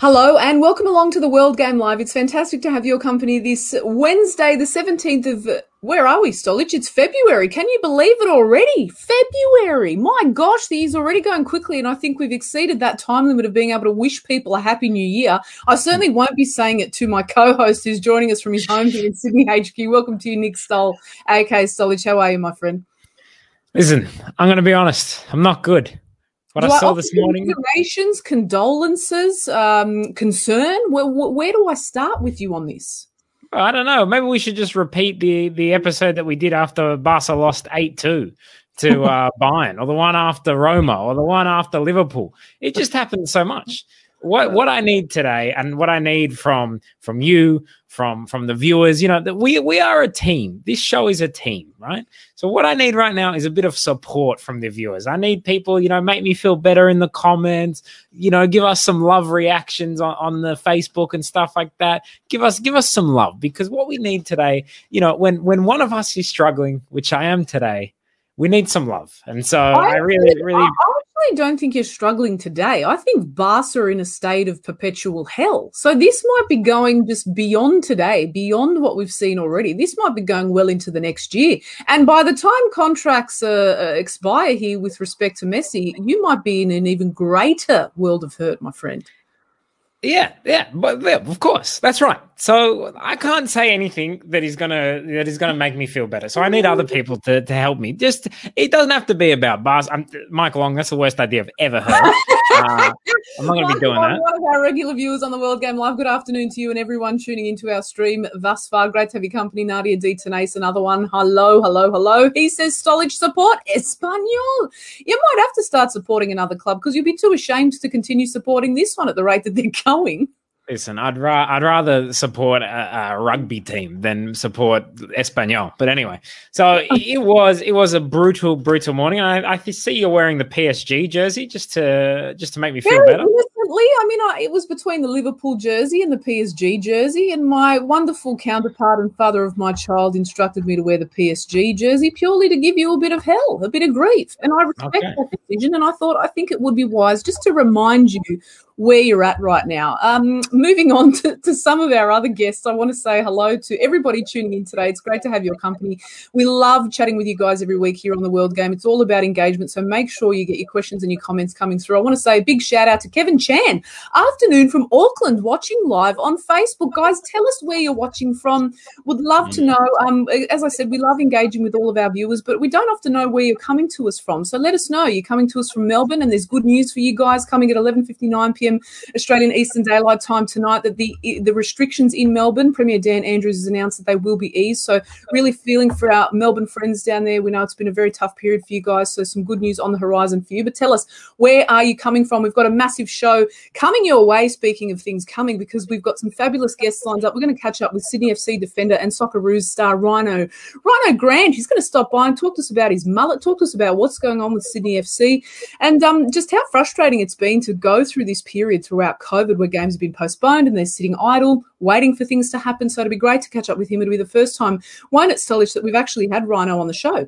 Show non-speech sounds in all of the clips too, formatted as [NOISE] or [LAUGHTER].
Hello and welcome along to the World Game Live. It's fantastic to have your company this Wednesday, the 17th of, where are we, Stolich? It's February. Can you believe it already? February. My gosh, the year's already going quickly and I think we've exceeded that time limit of being able to wish people a happy new year. I certainly won't be saying it to my co-host who's joining us from his home here in Sydney [LAUGHS] HQ. Welcome to you, Nick Stoll, aka Stolich. How are you, my friend? Listen, I'm going to be honest. I'm not good. What do I saw I this morning. Condolences, condolences, um, concern. Where, where do I start with you on this? I don't know. Maybe we should just repeat the the episode that we did after Barca lost eight two to [LAUGHS] uh, Bayern, or the one after Roma, or the one after Liverpool. It just happened so much what what I need today, and what I need from from you, from from the viewers, you know, that we we are a team. This show is a team, right? So what I need right now is a bit of support from the viewers. I need people, you know, make me feel better in the comments. You know, give us some love reactions on, on the Facebook and stuff like that. Give us give us some love because what we need today, you know, when when one of us is struggling, which I am today, we need some love. And so I, I really, really. I, actually don't think you're struggling today. I think Barca are in a state of perpetual hell. So this might be going just beyond today, beyond what we've seen already. This might be going well into the next year. And by the time contracts uh, expire here with respect to Messi, you might be in an even greater world of hurt, my friend. Yeah, yeah, but yeah, of course, that's right. So I can't say anything that is gonna that is gonna make me feel better. So I need other people to, to help me. Just it doesn't have to be about bars. I'm Mike Long. That's the worst idea I've ever heard. [LAUGHS] Uh, I'm not going to be doing that. One of our regular viewers on the World Game Live. Good afternoon to you and everyone tuning into our stream thus far. Great to have your company, Nadia D. Another one. Hello, hello, hello. He says Stolich support Espanyol. You might have to start supporting another club because you'll be too ashamed to continue supporting this one at the rate that they're [LAUGHS] going. Listen, I'd, ra- I'd rather support a, a, rugby team than support Espanyol. But anyway, so [LAUGHS] it was it was a brutal, brutal morning. I, I see you're wearing the PSG jersey just to just to make me feel Very better. Innocently, I mean, I, it was between the Liverpool jersey and the PSG jersey, and my wonderful counterpart and father of my child instructed me to wear the PSG jersey purely to give you a bit of hell, a bit of grief, and I respect okay. that decision. And I thought I think it would be wise just to remind you where you're at right now. Um, moving on [LAUGHS] to, to, some of our other guests, I want to say hello to everybody tuning in today. It's great to have your company. We love chatting with you guys every week here on the World Game. It's all about engagement, so make sure you get your questions and your comments coming through. I want to say a big shout out to Kevin Chan, afternoon from Auckland, watching live on Facebook. Guys, tell us where you're watching from. Would love to know. Um, as I said, we love engaging with all of our viewers, but we don't often know where you're coming to us from. So let us know. You're coming to us from Melbourne, and there's good news for you guys coming at 11:59 p.m p.m. Australian Eastern Daylight Time tonight that the the restrictions in Melbourne, Premier Dan Andrews has announced that they will be eased. So really feeling for our Melbourne friends down there. We know it's been a very tough period for you guys. So some good news on the horizon for you. But tell us, where are you coming from? We've got a massive show coming your way. Speaking of things coming, because we've got some fabulous guests lined up. We're going to catch up with Sydney FC defender and Socceroos star Rhino Rhino Grant. He's going to stop by and talk to us about his mullet, talk to us about what's going on with Sydney FC, and um, just how frustrating it's been to go through this period period throughout COVID where games have been postponed and they're sitting idle, waiting for things to happen. So it'd be great to catch up with him. It'll be the first time, one at Stolich, that we've actually had Rhino on the show.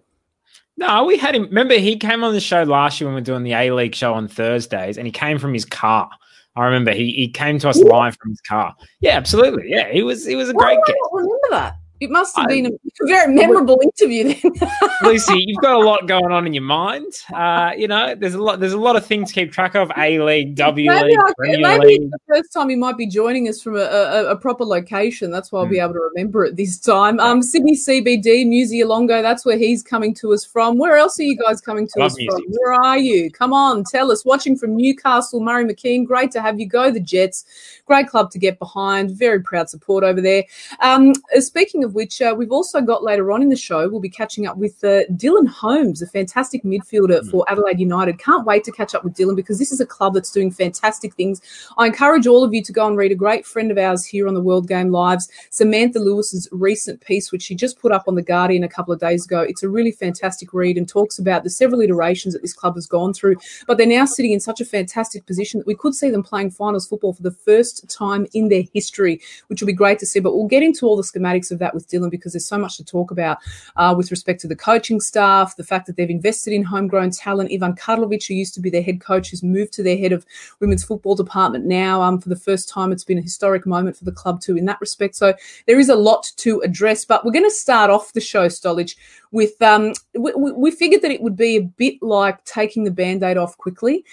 No, we had him. Remember, he came on the show last year when we were doing the A League show on Thursdays, and he came from his car. I remember he, he came to us live from his car. Yeah, absolutely. Yeah, he was he was a great guest. remember that. It must have I, been a very memorable interview then. [LAUGHS] Lucy, you've got a lot going on in your mind. Uh, you know, there's a lot there's a lot of things to keep track of. A League, W maybe League, I, Premier maybe League. the first time he might be joining us from a, a, a proper location. That's why I'll mm. be hmm. able to remember it this time. Um, Sydney CBD, Museolongo, that's where he's coming to us from. Where else are you guys coming to us music. from? Where are you? Come on, tell us. Watching from Newcastle, Murray McKean, great to have you. Go the Jets. Great club to get behind. Very proud support over there. Um, speaking of which uh, we've also got later on in the show, we'll be catching up with uh, Dylan Holmes, a fantastic midfielder mm. for Adelaide United. Can't wait to catch up with Dylan because this is a club that's doing fantastic things. I encourage all of you to go and read a great friend of ours here on the World Game Lives, Samantha Lewis's recent piece, which she just put up on The Guardian a couple of days ago. It's a really fantastic read and talks about the several iterations that this club has gone through. But they're now sitting in such a fantastic position that we could see them playing finals football for the first time in their history, which will be great to see. But we'll get into all the schematics of that with with Dylan because there's so much to talk about uh, with respect to the coaching staff, the fact that they've invested in homegrown talent. Ivan Karlovic, who used to be their head coach, who's moved to their head of women's football department now. Um, for the first time, it's been a historic moment for the club too in that respect. So there is a lot to address, but we're going to start off the show, Stolich, with um, we, we, figured that it would be a bit like taking the band-aid off quickly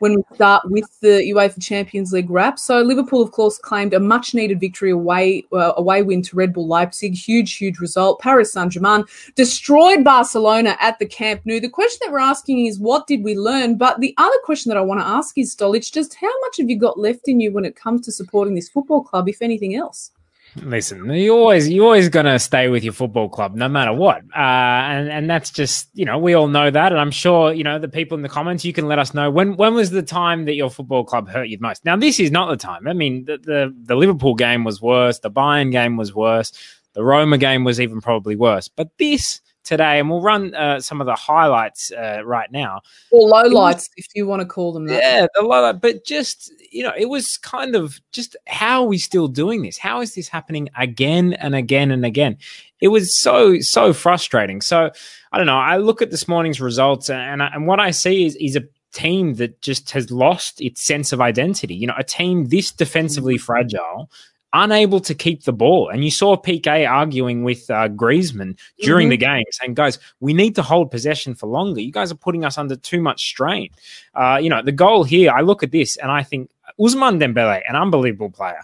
when we start with the UEFA Champions League wrap. So Liverpool, of course, claimed a much-needed victory away uh, away win to Red Bull Leipzig. Huge, huge result. Paris Saint-Germain destroyed Barcelona at the Camp Nou. The question that we're asking is, what did we learn? But the other question that I want to ask is, Stolich, just how much have you got left in you when it comes to supporting this football club, if anything else? Listen, you always you always gonna stay with your football club no matter what, uh, and and that's just you know we all know that, and I'm sure you know the people in the comments you can let us know when when was the time that your football club hurt you the most. Now this is not the time. I mean the the, the Liverpool game was worse, the Bayern game was worse, the Roma game was even probably worse, but this today, and we'll run uh, some of the highlights uh, right now. Or lowlights, if you want to call them that. Yeah, the lowlight. But just, you know, it was kind of just how are we still doing this? How is this happening again and again and again? It was so, so frustrating. So I don't know. I look at this morning's results, and, and what I see is, is a team that just has lost its sense of identity. You know, a team this defensively mm-hmm. fragile unable to keep the ball. And you saw Piqué arguing with uh, Griezmann during mm-hmm. the game, saying, guys, we need to hold possession for longer. You guys are putting us under too much strain. Uh, you know, the goal here, I look at this and I think Ousmane Dembele, an unbelievable player.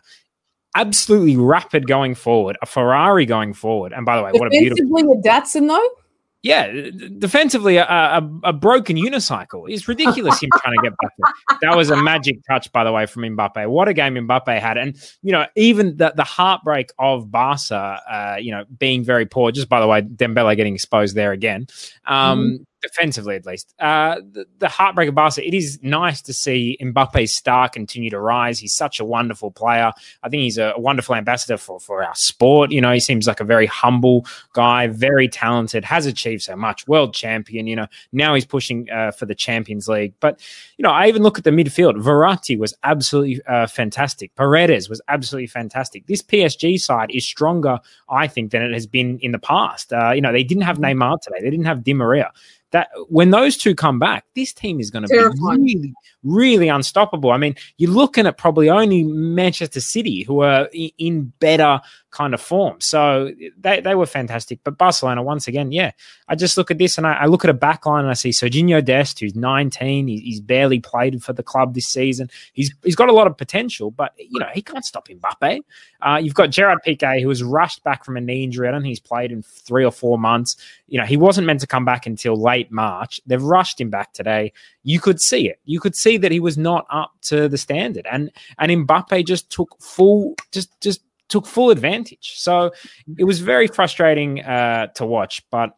Absolutely rapid going forward, a Ferrari going forward. And by the way, what a beautiful. with Datsun, though? Yeah, defensively, a, a, a, broken unicycle is ridiculous. him trying to get back there. That was a magic touch, by the way, from Mbappe. What a game Mbappe had, and you know, even the the heartbreak of Barca, uh, you know, being very poor. Just by the way, Dembele getting exposed there again. Um, mm defensively at least. Uh, the, the heartbreak of Barca, it is nice to see Mbappe's star continue to rise. He's such a wonderful player. I think he's a wonderful ambassador for, for our sport. You know, he seems like a very humble guy, very talented, has achieved so much, world champion. You know, now he's pushing uh, for the Champions League. But, you know, I even look at the midfield. Verratti was absolutely uh, fantastic. Paredes was absolutely fantastic. This PSG side is stronger, I think, than it has been in the past. Uh, you know, they didn't have Neymar today. They didn't have Di Maria that when those two come back, this team is going to be really, really unstoppable. I mean, you're looking at probably only Manchester City who are in better kind of form. So they, they were fantastic. But Barcelona, once again, yeah, I just look at this and I, I look at a back line and I see Serginho Dest, who's 19. He, he's barely played for the club this season. He's he's got a lot of potential, but you know he can't stop Mbappe. Uh, you've got Gerard Piqué, who was rushed back from a knee injury. I don't think he's played in three or four months. You know he wasn't meant to come back until late March. They've rushed him back today. You could see it. You could see that he was not up to the standard, and and Mbappe just took full just just took full advantage. So it was very frustrating uh, to watch, but.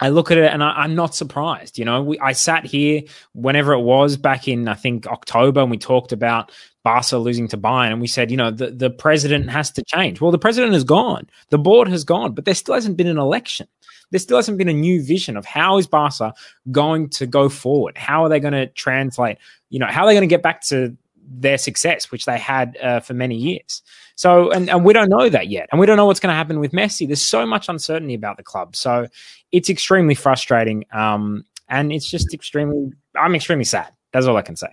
I look at it and I, am not surprised. You know, we, I sat here whenever it was back in, I think, October, and we talked about Barca losing to Bayern, and we said, you know, the, the president has to change. Well, the president has gone, the board has gone, but there still hasn't been an election. There still hasn't been a new vision of how is Barca going to go forward? How are they going to translate? You know, how are they going to get back to their success, which they had uh, for many years. So, and, and we don't know that yet. And we don't know what's going to happen with Messi. There's so much uncertainty about the club. So it's extremely frustrating. Um, and it's just extremely, I'm extremely sad. That's all I can say.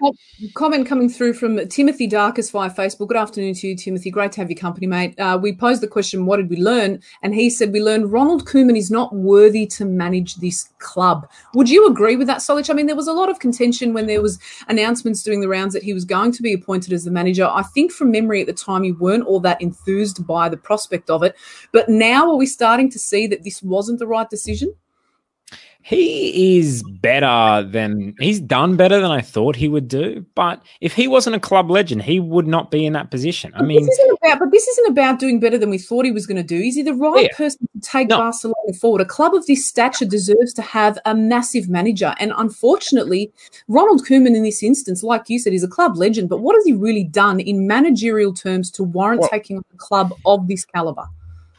comment coming through from Timothy Darkus via Facebook. Good afternoon to you, Timothy. Great to have your company, mate. Uh, we posed the question, what did we learn? And he said, we learned Ronald Koeman is not worthy to manage this club. Would you agree with that, Stolich? I mean, there was a lot of contention when there was announcements doing the rounds that he was going to be appointed as the manager. I think from memory at the time, you weren't all that enthused by the prospect of it. But now are we starting to see that this wasn't the right decision? He is better than he's done better than I thought he would do. But if he wasn't a club legend, he would not be in that position. I but mean, this about, but this isn't about doing better than we thought he was going to do. Is he the right yeah. person to take no. Barcelona forward? A club of this stature deserves to have a massive manager, and unfortunately, Ronald Koeman in this instance, like you said, is a club legend. But what has he really done in managerial terms to warrant well, taking on a club of this caliber?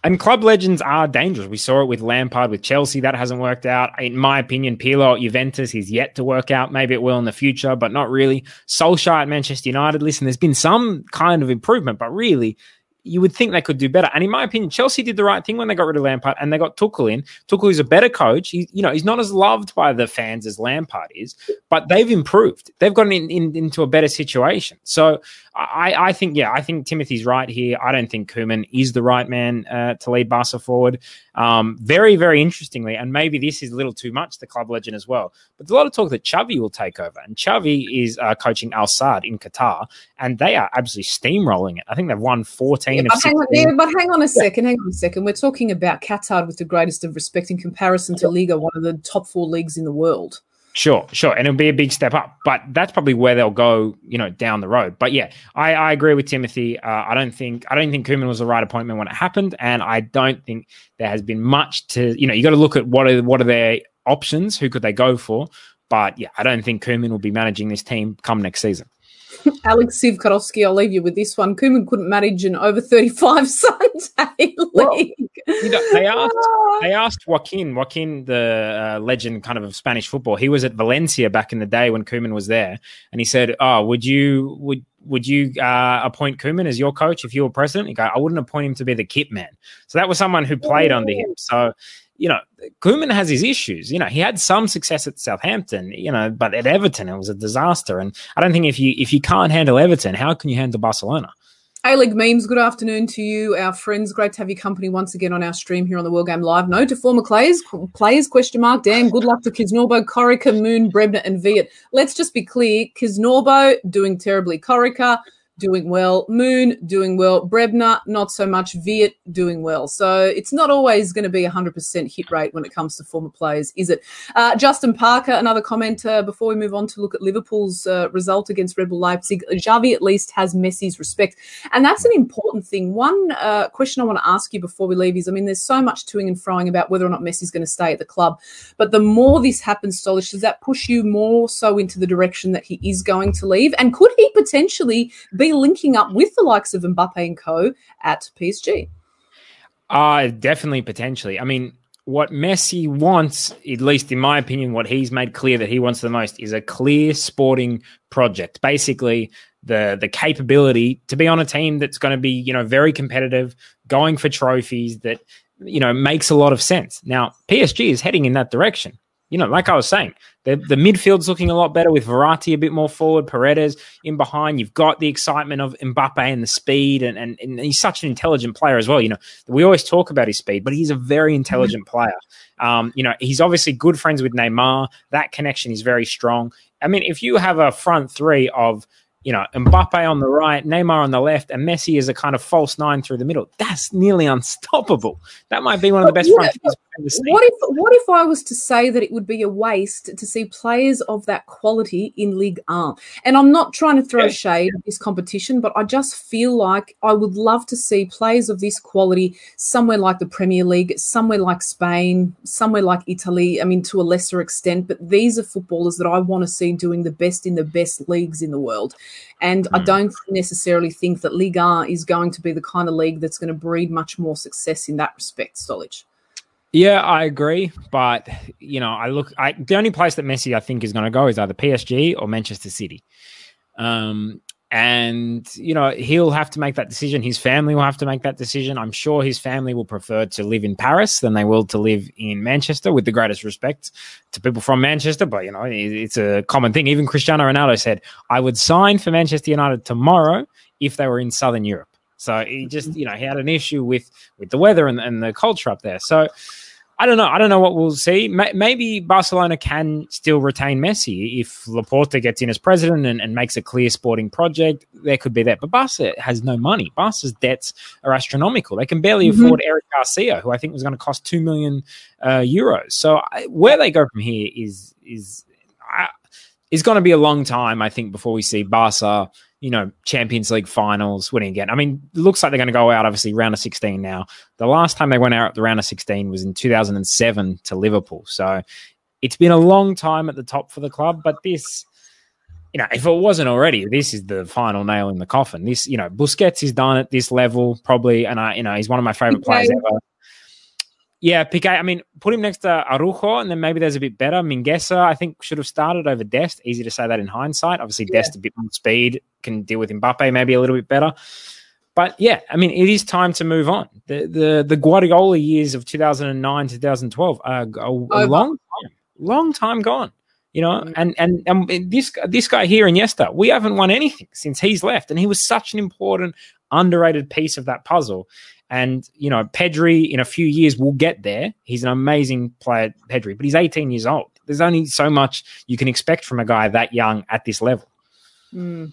And club legends are dangerous. We saw it with Lampard with Chelsea. That hasn't worked out. In my opinion, Pirlo at Juventus, he's yet to work out. Maybe it will in the future, but not really. Solskjaer at Manchester United. Listen, there's been some kind of improvement, but really, you would think they could do better. And in my opinion, Chelsea did the right thing when they got rid of Lampard and they got Tuchel in. Tuchel is a better coach. He, you know, he's not as loved by the fans as Lampard is, but they've improved. They've gotten in, in, into a better situation. So I, I think, yeah, I think Timothy's right here. I don't think Koeman is the right man uh, to lead Barca forward. Um, very, very interestingly, and maybe this is a little too much, the club legend as well. But there's a lot of talk that Xavi will take over, and Xavi is uh, coaching Al Sadd in Qatar, and they are absolutely steamrolling it. I think they've won 14 yeah, but, hang on, yeah, but hang on a second, yeah. hang on a second. We're talking about Qatar with the greatest of respect in comparison to Liga, one of the top four leagues in the world. Sure, sure, and it'll be a big step up, but that's probably where they'll go, you know, down the road. But yeah, I, I agree with Timothy. Uh, I don't think I don't think Koeman was the right appointment when it happened, and I don't think there has been much to, you know, you got to look at what are what are their options, who could they go for. But yeah, I don't think Koeman will be managing this team come next season. [LAUGHS] Alex Sivkarovsky, I'll leave you with this one. Koeman couldn't manage an over 35 [LAUGHS] Sunday league. Well, you know, they [LAUGHS] asked they asked Joaquin, Joaquin, the uh, legend kind of of Spanish football. He was at Valencia back in the day when Koeman was there, and he said, "Oh, would you would would you uh, appoint Koeman as your coach if you were president?" He go, "I wouldn't appoint him to be the kit man." So that was someone who played under him. So you know, Koeman has his issues. You know, he had some success at Southampton, you know, but at Everton it was a disaster. And I don't think if you if you can't handle Everton, how can you handle Barcelona? A League Memes, good afternoon to you, our friends. Great to have your company once again on our stream here on the World Game Live. No to former players, players, question mark, Damn, good luck to Kisnorbo, Corica, Moon, Brebner, and Veart. Let's just be clear, Kisnorbo doing terribly. Corica, doing well. Moon doing well. Brebner, not so much. Veart doing well. So it's not always going to be a 100% hit rate when it comes to former players, is it? Uh, Justin Parker, another comment uh, before we move on to look at Liverpool's uh, result against Red Bull Leipzig. Xavi at least has Messi's respect. And that's an important thing. One uh, question I want to ask you before we leave is I mean, there's so much toing and froing about whether or not Messi's going to stay at the club. But the more this happens, Stolich, does that push you more so into the direction that he is going to leave? And could he potentially be linking up with the likes of Mbappe and co at PSG? Uh, definitely potentially. I mean, what Messi wants, at least in my opinion, what he's made clear that he wants the most is a clear sporting project. Basically, the the capability to be on a team that's going to be, you know, very competitive, going for trophies that, you know, makes a lot of sense. Now, PSG is heading in that direction you know, like I was saying, the, the midfield's looking a lot better with Verratti a bit more forward, Paredes in behind. You've got the excitement of Mbappe and the speed, and, and, and he's such an intelligent player as well. You know, we always talk about his speed, but he's a very intelligent player. Um, you know, he's obviously good friends with Neymar. That connection is very strong. I mean, if you have a front three of you know, Mbappe on the right, Neymar on the left, and Messi is a kind of false nine through the middle. That's nearly [LAUGHS] unstoppable. That might be one of the best yeah, front What if what if I was to say that it would be a waste to see players of that quality in Ligue 1? And I'm not trying to throw shade at this competition, but I just feel like I would love to see players of this quality somewhere like the Premier League, somewhere like Spain, somewhere like Italy. I mean, to a lesser extent, but these are footballers that I want to see doing the best in the best leagues in the world. And mm. I hmm. don't necessarily think that Liga is going to be the kind of league that's going to breed much more success in that respect, Stolich. Yeah, I agree, but you know, I look. I, the only place that Messi I think is going to go is either PSG or Manchester City. Um, and you know he'll have to make that decision. His family will have to make that decision. I'm sure his family will prefer to live in paris than they will to live in manchester with the greatest respect to people from manchester. But you know it's a common thing. Even cristiano ronaldo said i would sign for manchester united tomorrow if they were in southern europe. So he just you know he had an issue with with the weather and, and the culture up there. So I don't know. I don't know what we'll see. Maybe Barcelona can still retain Messi if Laporta gets in as president and, and, makes a clear sporting project. There could be that. But Barca has no money. Barca's debts are astronomical. They can barely mm-hmm. afford Eric Garcia, who I think was going to cost two million uh, euros. So I, where they go from here is is uh, is going to be a long time. I think before we see Barca you know, Champions League finals, winning again. I mean, it looks like they're going to go out, obviously, round of 16 now. The last time they went out at the round of 16 was in 2007 to Liverpool. So it's been a long time at the top for the club, but this, you know, if it wasn't already, this is the final nail in the coffin. This, you know, Busquets is done at this level, probably, and I, you know, he's one of my favorite okay. players ever. Yeah, Piqué. I mean, put him next to Araujo, and then maybe there's a bit better. Mingueza, I think, should have started over Dest. Easy to say that in hindsight. Obviously, yeah. Dest a bit more speed, can deal with Mbappe maybe a little bit better. But yeah, I mean, it is time to move on. The the the Guardiola years of 2009 2012 are a, a long time, long time gone. You know, mm. and, and and this this guy here in Iniesta, we haven't won anything since he's left, and he was such an important, underrated piece of that puzzle. And you know, Pedri in a few years will get there. He's an amazing player, Pedri, but he's 18 years old. There's only so much you can expect from a guy that young at this level. Mm.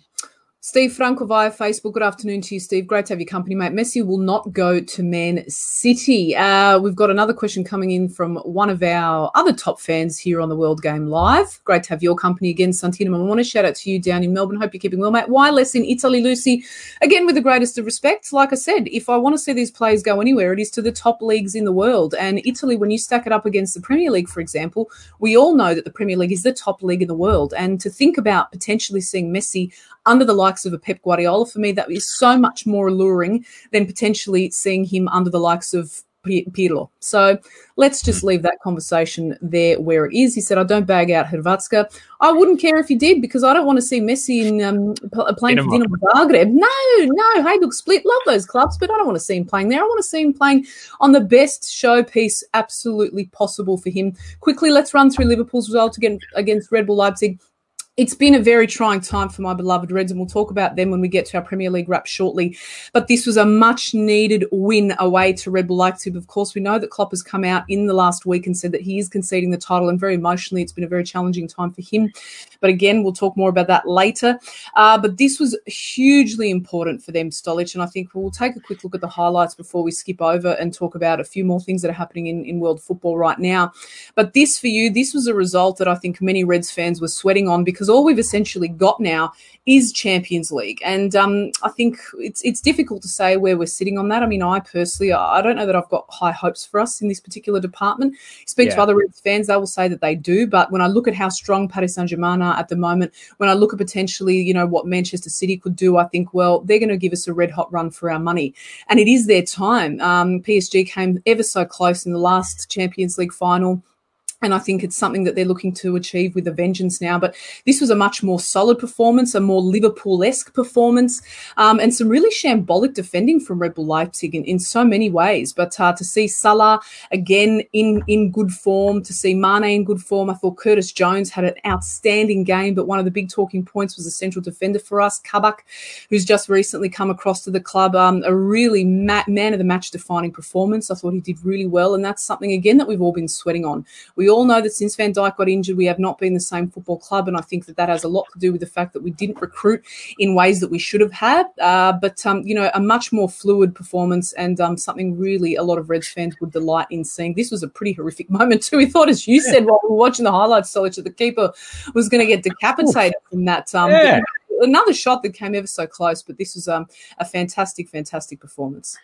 Steve Franco via Facebook. Good afternoon to you, Steve. Great to have your company, mate. Messi will not go to Man City. Uh, we've got another question coming in from one of our other top fans here on the World Game Live. Great to have your company again, want to shout out to you down in Melbourne. Hope you're keeping well, mate. Why less in Italy, Lucy? Again, with the greatest of respect, like I said, if I want to see these players go anywhere, it is to the top leagues in the world. And Italy, when you stack it up against the Premier League, for example, we all know that the Premier League is the top league in the world. And to think about potentially seeing Messi under the likes of a Pep Guardiola, for me, that is so much more alluring than potentially seeing him under the likes of Pirlo. So let's just leave that conversation there where it is. He said, I don't bag out Hrvatska. I wouldn't care if you did because I don't want to see Messi in um, playing Dinamo. for Dinamo Zagreb. No, no. Hey, look, Split, love those clubs, but I don't want to see him playing there. I want to see him playing on the best showpiece absolutely possible for him. Quickly, let's run through Liverpool's result again against Red Bull Leipzig it's been a very trying time for my beloved Reds, and we'll talk about them when we get to our Premier League wrap shortly. But this was a much needed win away to Red Bull Leipzig. Of course, we know that Klopp has come out in the last week and said that he is conceding the title, and very emotionally, it's been a very challenging time for him. But again, we'll talk more about that later. Uh, but this was hugely important for them, Stolich, and I think we'll take a quick look at the highlights before we skip over and talk about a few more things that are happening in, in world football right now. But this for you, this was a result that I think many Reds fans were sweating on because all we've essentially got now is Champions League, and um, I think it's it's difficult to say where we're sitting on that. I mean, I personally, I don't know that I've got high hopes for us in this particular department. Speak yeah. to other Reds fans; they will say that they do. But when I look at how strong Paris Saint Germain are at the moment, when I look at potentially, you know, what Manchester City could do, I think, well, they're going to give us a red hot run for our money, and it is their time. Um, PSG came ever so close in the last Champions League final. And I think it's something that they're looking to achieve with a vengeance now. But this was a much more solid performance, a more Liverpool esque performance, um, and some really shambolic defending from Red Bull Leipzig in, in so many ways. But uh, to see Salah again in, in good form, to see Mane in good form, I thought Curtis Jones had an outstanding game. But one of the big talking points was a central defender for us, Kabak, who's just recently come across to the club. Um, a really ma- man of the match defining performance. I thought he did really well. And that's something, again, that we've all been sweating on. We all know that since Van Dijk got injured, we have not been the same football club, and I think that that has a lot to do with the fact that we didn't recruit in ways that we should have had. Uh, but um, you know, a much more fluid performance and um, something really a lot of Reds fans would delight in seeing. This was a pretty horrific [LAUGHS] moment too. We thought, as you said while we were watching the highlights, so that the keeper was going to get decapitated from that. Um, yeah. Another shot that came ever so close, but this was um, a fantastic, fantastic performance.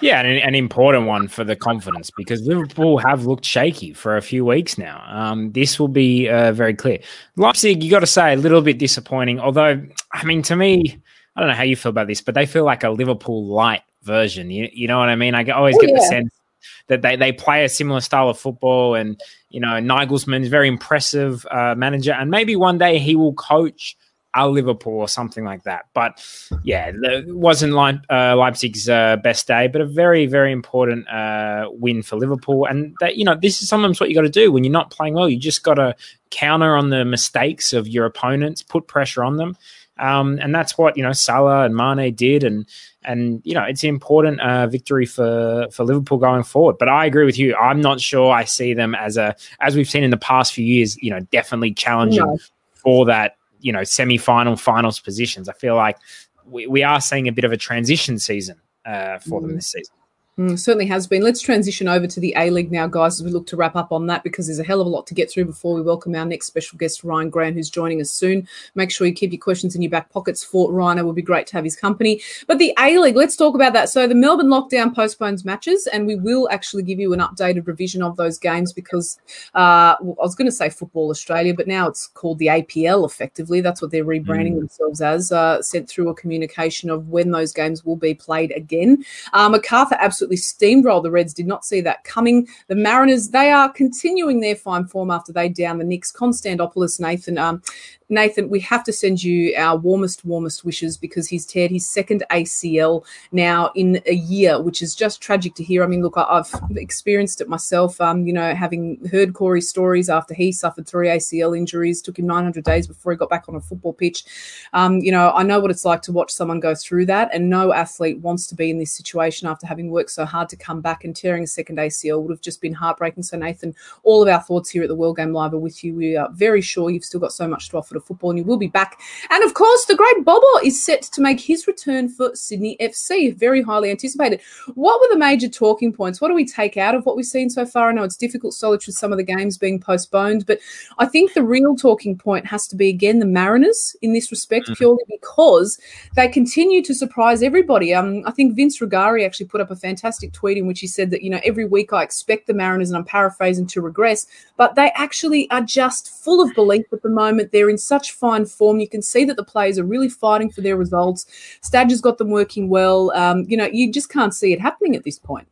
Yeah, and an important one for the confidence because Liverpool have looked shaky for a few weeks now. Um, this will be uh, very clear. Leipzig, you got to say, a little bit disappointing. Although, I mean, to me, I don't know how you feel about this, but they feel like a Liverpool light version. You, you know what I mean? I always oh, get yeah. the sense that they, they play a similar style of football, and you know, Nagelsmann is very impressive uh, manager, and maybe one day he will coach a Liverpool or something like that. But yeah, it wasn't uh, Leipzig's uh, best day, but a very, very important uh, win for Liverpool. And that, you know, this is sometimes what you got to do when you're not playing well. You just got to counter on the mistakes of your opponents, put pressure on them. Um, and that's what you know Salah and Mane did, and and you know it's an important uh, victory for for Liverpool going forward. But I agree with you. I'm not sure I see them as a as we've seen in the past few years. You know, definitely challenging no. for that you know semi-final finals positions. I feel like we, we are seeing a bit of a transition season uh, for mm. them this season. Mm, certainly has been. Let's transition over to the A League now, guys, as we look to wrap up on that because there's a hell of a lot to get through before we welcome our next special guest, Rhyan Grant, who's joining us soon. Make sure you keep your questions in your back pockets for Rhyan. It would be great to have his company. But the A League, let's talk about that. So the Melbourne lockdown postpones matches, and we will actually give you an updated revision of those games because uh, well, I was going to say Football Australia, but now it's called the APL effectively. That's what they're rebranding mm. themselves as, uh, sent through a communication of when those games will be played again. Uh, Macarthur absolutely steamrolled the Reds, did not see that coming. The Mariners, they are continuing their fine form after they down the Nix. Konstandopoulos, Nathan, um, Nathan, we have to send you our warmest, warmest wishes because he's teared his second ACL now in a year, which is just tragic to hear. I mean, look, I've experienced it myself. Um, you know, having heard Corey's stories after he suffered three ACL injuries, took him 900 days before he got back on a football pitch. Um, you know, I know what it's like to watch someone go through that, and no athlete wants to be in this situation after having worked so hard to come back and tearing a second ACL would have just been heartbreaking. So, Nathan, all of our thoughts here at the World Game Live are with you. We are very sure you've still got so much to offer to football and you will be back. And of course, the great Bobô is set to make his return for Sydney FC, very highly anticipated. What were the major talking points? What do we take out of what we've seen so far? I know it's difficult, Stolich, with some of the games being postponed, but I think the real talking point has to be again the Mariners in this respect, mm-hmm. purely because they continue to surprise everybody. Um, I think Vince Rugari actually put up a fantastic tweet in which he said that, you know, every week I expect the Mariners, and I'm paraphrasing, to regress, but they actually are just full of belief at the moment. They're in such fine form. You can see that the players are really fighting for their results. Stadge has got them working well. Um, you know, you just can't see it happening at this point.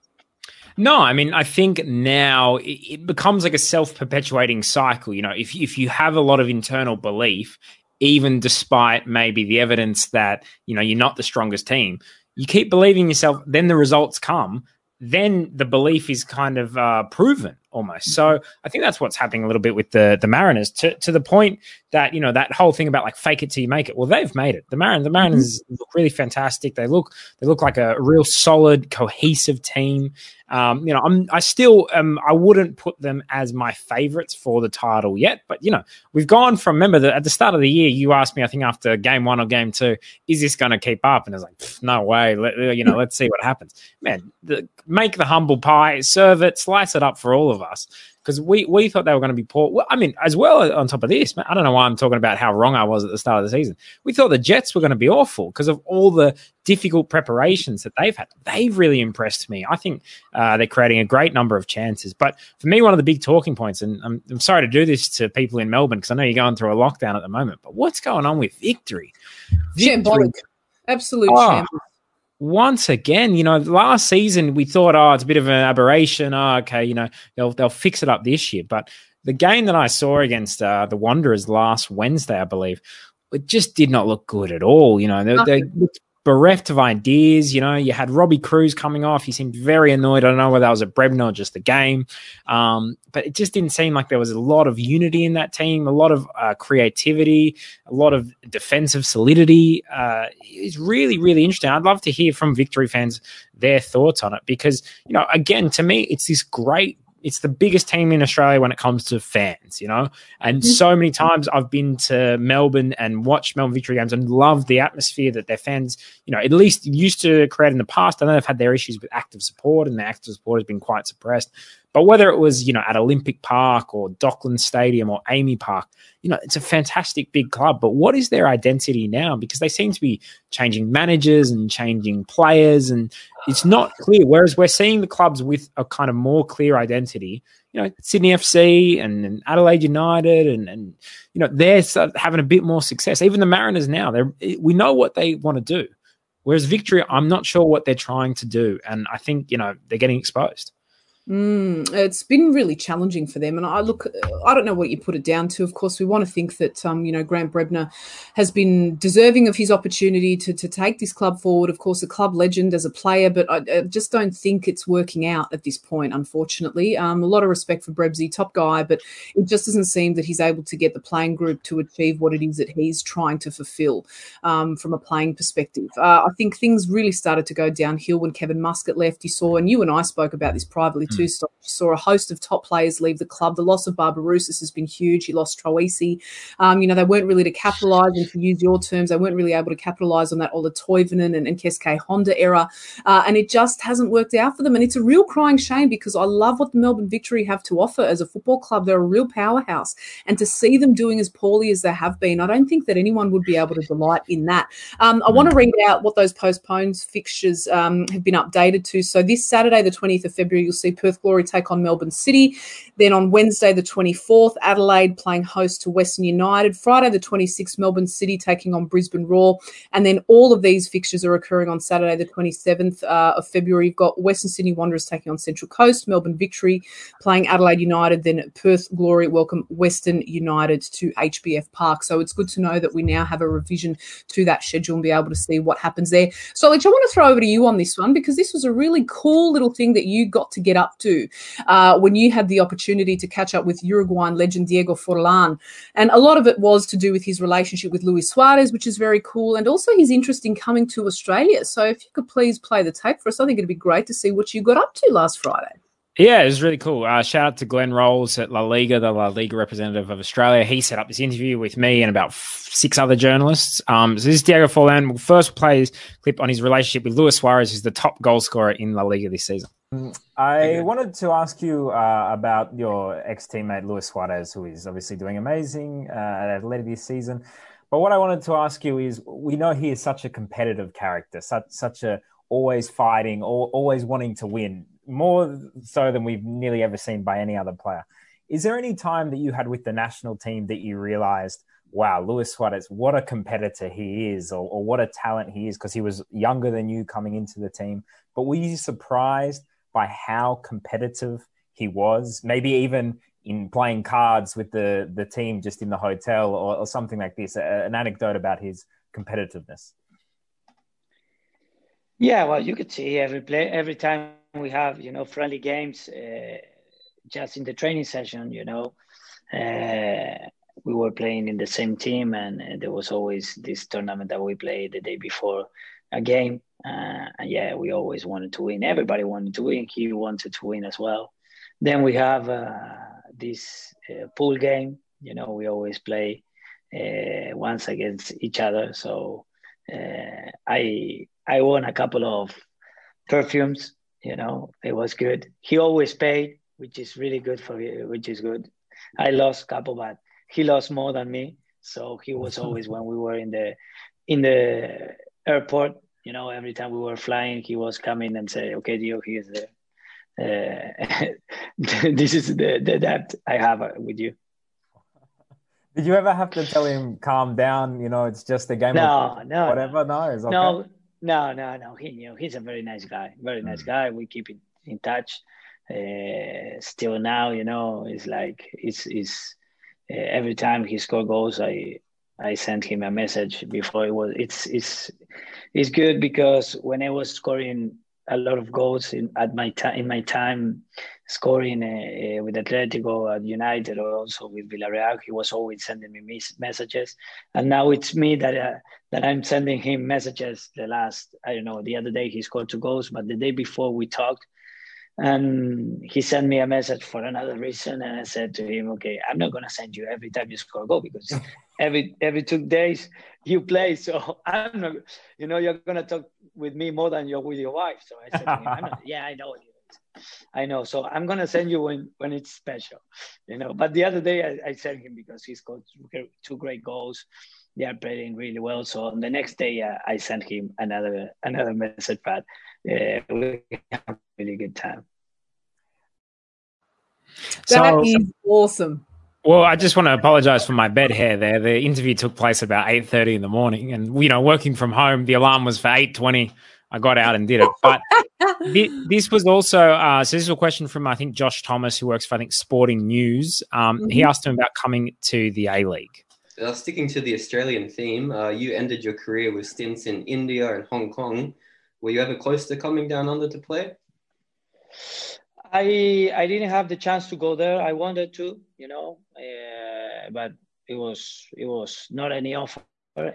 No, I mean, I think now it, becomes like a self perpetuating cycle. You know, if, if you have a lot of internal belief, even despite maybe the evidence that, you know, you're not the strongest team, you keep believing yourself, then the results come, then the belief is kind of uh, proven almost. So mm-hmm. I think that's what's happening a little bit with the the Mariners to to the point that you know that whole thing about like fake it till you make it. Well, they've made it. The Mariners the Mariners mm-hmm. look really fantastic. They look they look like a real solid cohesive team. Um, you know, I'm I still um I wouldn't put them as my favorites for the title yet, but you know, we've gone from remember that at the start of the year you asked me I think after game 1 or game 2, is this going to keep up? And I was like, no way. Let, you know, let's see what happens. Man, the, make the humble pie, serve it, slice it up for all of us because we we thought they were going to be poor. Well, I mean, as well on top of this, man, I don't know why I'm talking about how wrong I was at the start of the season. We thought the Jets were going to be awful because of all the difficult preparations that they've had. They've really impressed me. I think uh, they're creating a great number of chances. But for me, one of the big talking points, and I'm, I'm sorry to do this to people in Melbourne because I know you're going through a lockdown at the moment, but what's going on with victory? victory. Shambolic. Absolute oh, once again, you know, last season we thought, oh, it's a bit of an aberration. Oh, okay, you know, they'll they'll fix it up this year. But the game that I saw against uh, the Wanderers last Wednesday, I believe, it just did not look good at all. You know, they, they looked bereft of ideas. You know, you had Robbie Kruse coming off. He seemed very annoyed. I don't know whether that was a Brebner or just the game. Um, but it just didn't seem like there was a lot of unity in that team, a lot of uh, creativity, a lot of defensive solidity. Uh, it's really, really interesting. I'd love to hear from Victory fans their thoughts on it because, you know, again, to me, it's this great it's the biggest team in Australia when it comes to fans, you know. And mm-hmm. so many times I've been to Melbourne and watched Melbourne Victory games and loved the atmosphere that their fans, you know, at least used to create in the past. I know they've had their issues with active support, and the active support has been quite suppressed. But whether it was, you know, at Olympic Park or Dockland Stadium or AAMI Park, you know, it's a fantastic big club. But what is their identity now? Because they seem to be changing managers and changing players, and it's not clear. Whereas we're seeing the clubs with a kind of more clear identity, you know, Sydney FC and, and Adelaide United, and, and you know, they're having a bit more success. Even the Mariners now, they we know what they want to do. Whereas Victory, I'm not sure what they're trying to do, and I think you know they're getting exposed. Mm, it's been really challenging for them. And I look, I don't know what you put it down to. Of course, we want to think that, um, you know, Grant Brebner has been deserving of his opportunity to, to take this club forward. Of course, a club legend as a player, but I, I just don't think it's working out at this point, unfortunately. Um, a lot of respect for Brebsy, top guy, but it just doesn't seem that he's able to get the playing group to achieve what it is that he's trying to fulfill um, from a playing perspective. Uh, I think things really started to go downhill when Kevin Muscat left. You saw, and you and I spoke about this privately too two saw a host of top players leave the club. The loss of Barbarouses has been huge. He lost Troisi. Um, you know, they weren't really to capitalise, and to use your terms, they weren't really able to capitalise on that Ola Toivonen and, and Keisuke Honda era. Uh, and it just hasn't worked out for them. And it's a real crying shame because I love what the Melbourne Victory have to offer as a football club. They're a real powerhouse. And to see them doing as poorly as they have been, I don't think that anyone would be able to delight in that. Um, I want to read out what those postponed fixtures um, have been updated to. So this Saturday, the 20th of February, you'll see Perth Perth Glory take on Melbourne City. Then on Wednesday, the 24th, Adelaide playing host to Western United. Friday, the 26th, Melbourne City taking on Brisbane Roar. And then all of these fixtures are occurring on Saturday, the 27th uh, of February. You've got Western Sydney Wanderers taking on Central Coast, Melbourne Victory playing Adelaide United, then Perth Glory welcome Western United to HBF Park. So it's good to know that we now have a revision to that schedule and be able to see what happens there. So, Lich, I want to throw over to you on this one because this was a really cool little thing that you got to get up to uh, when you had the opportunity to catch up with Uruguayan legend Diego Forlan. And a lot of it was to do with his relationship with Luis Suarez, which is very cool, and also his interest in coming to Australia. So, if you could please play the tape for us, I think it'd be great to see what you got up to last Friday. Yeah, it was really cool. Uh, shout out to Glenn Rolls at La Liga, the La Liga representative of Australia. He set up this interview with me and about f- six other journalists. Um, so this is Diego Forlan. We'll first play his clip on his relationship with Luis Suarez, who's the top goal scorer in La Liga this season. I wanted to ask you uh, about your ex teammate Luis Suarez, who is obviously doing amazing uh, at Atleti this season. But what I wanted to ask you is, we know he is such a competitive character, such such a always fighting, always wanting to win more so than we've nearly ever seen by any other player. Is there any time that you had with the national team that you realized, wow, Luis Suarez, what a competitor he is, or, or what a talent he is, because he was younger than you coming into the team? But were you surprised by how competitive he was? Maybe even in playing cards with the, the team just in the hotel or, or something like this, a, an anecdote about his competitiveness. Yeah, well, you could see every play every time we have you know friendly games uh, just in the training session you know uh, we were playing in the same team and uh, there was always this tournament that we played the day before a game uh, and yeah we always wanted to win everybody wanted to win he wanted to win as well then we have uh, this uh, pool game you know we always play once against each other so i i won a couple of perfumes you know, it was good. He always paid, which is really good for you, which is good. I lost a couple, but he lost more than me. So he was [LAUGHS] always when we were in the in the airport. You know, every time we were flying, he was coming and say, "Okay, Dio, here's the uh, [LAUGHS] this is the, the debt I have uh, with you." Did you ever have to tell him calm down? You know, it's just a game. No, no, whatever. No, no, okay. no no, no, no. He knew he's a very nice guy. Very nice mm. guy. We keep in, in touch. Uh, still now, you know, it's like it's it's uh, every time he score goals, I I sent him a message before it was. It's it's it's good because when I was scoring a lot of goals in at my time in my time scoring uh, uh, with Atletico at United or also with Villarreal. He was always sending me mes- messages, and now it's me that uh, that I'm sending him messages. The last I don't know the other day he scored two goals, but the day before we talked, and he sent me a message for another reason, and I said to him, "Okay, I'm not gonna send you every time you score a goal because [LAUGHS] every every two days you play, so [LAUGHS] I'm not, you know, you're gonna talk with me more than you're with your wife." So I said, to him, not, [LAUGHS] "Yeah, I know." I know. So I'm gonna send you when when it's special, you know. But the other day I, I sent him because he scored two great goals. They are playing really well. So on the next day uh, I sent him another another message. But uh, we have a really good time. That so, is awesome. Well, I just want to apologize for my bed hair there. The interview took place about 8.30 in the morning and, you know, working from home, the alarm was for 8.20. I got out and did it. But [LAUGHS] this was also uh, so this is a question from I think Josh Thomas, who works for I think Sporting News. Um, mm-hmm. He asked him about coming to the A League. Uh, sticking to the Australian theme, uh, you ended your career with stints in India and Hong Kong. Were you ever close to coming down under to play? I I didn't have the chance to go there. I wanted to, you know, uh, but it was it was not any offer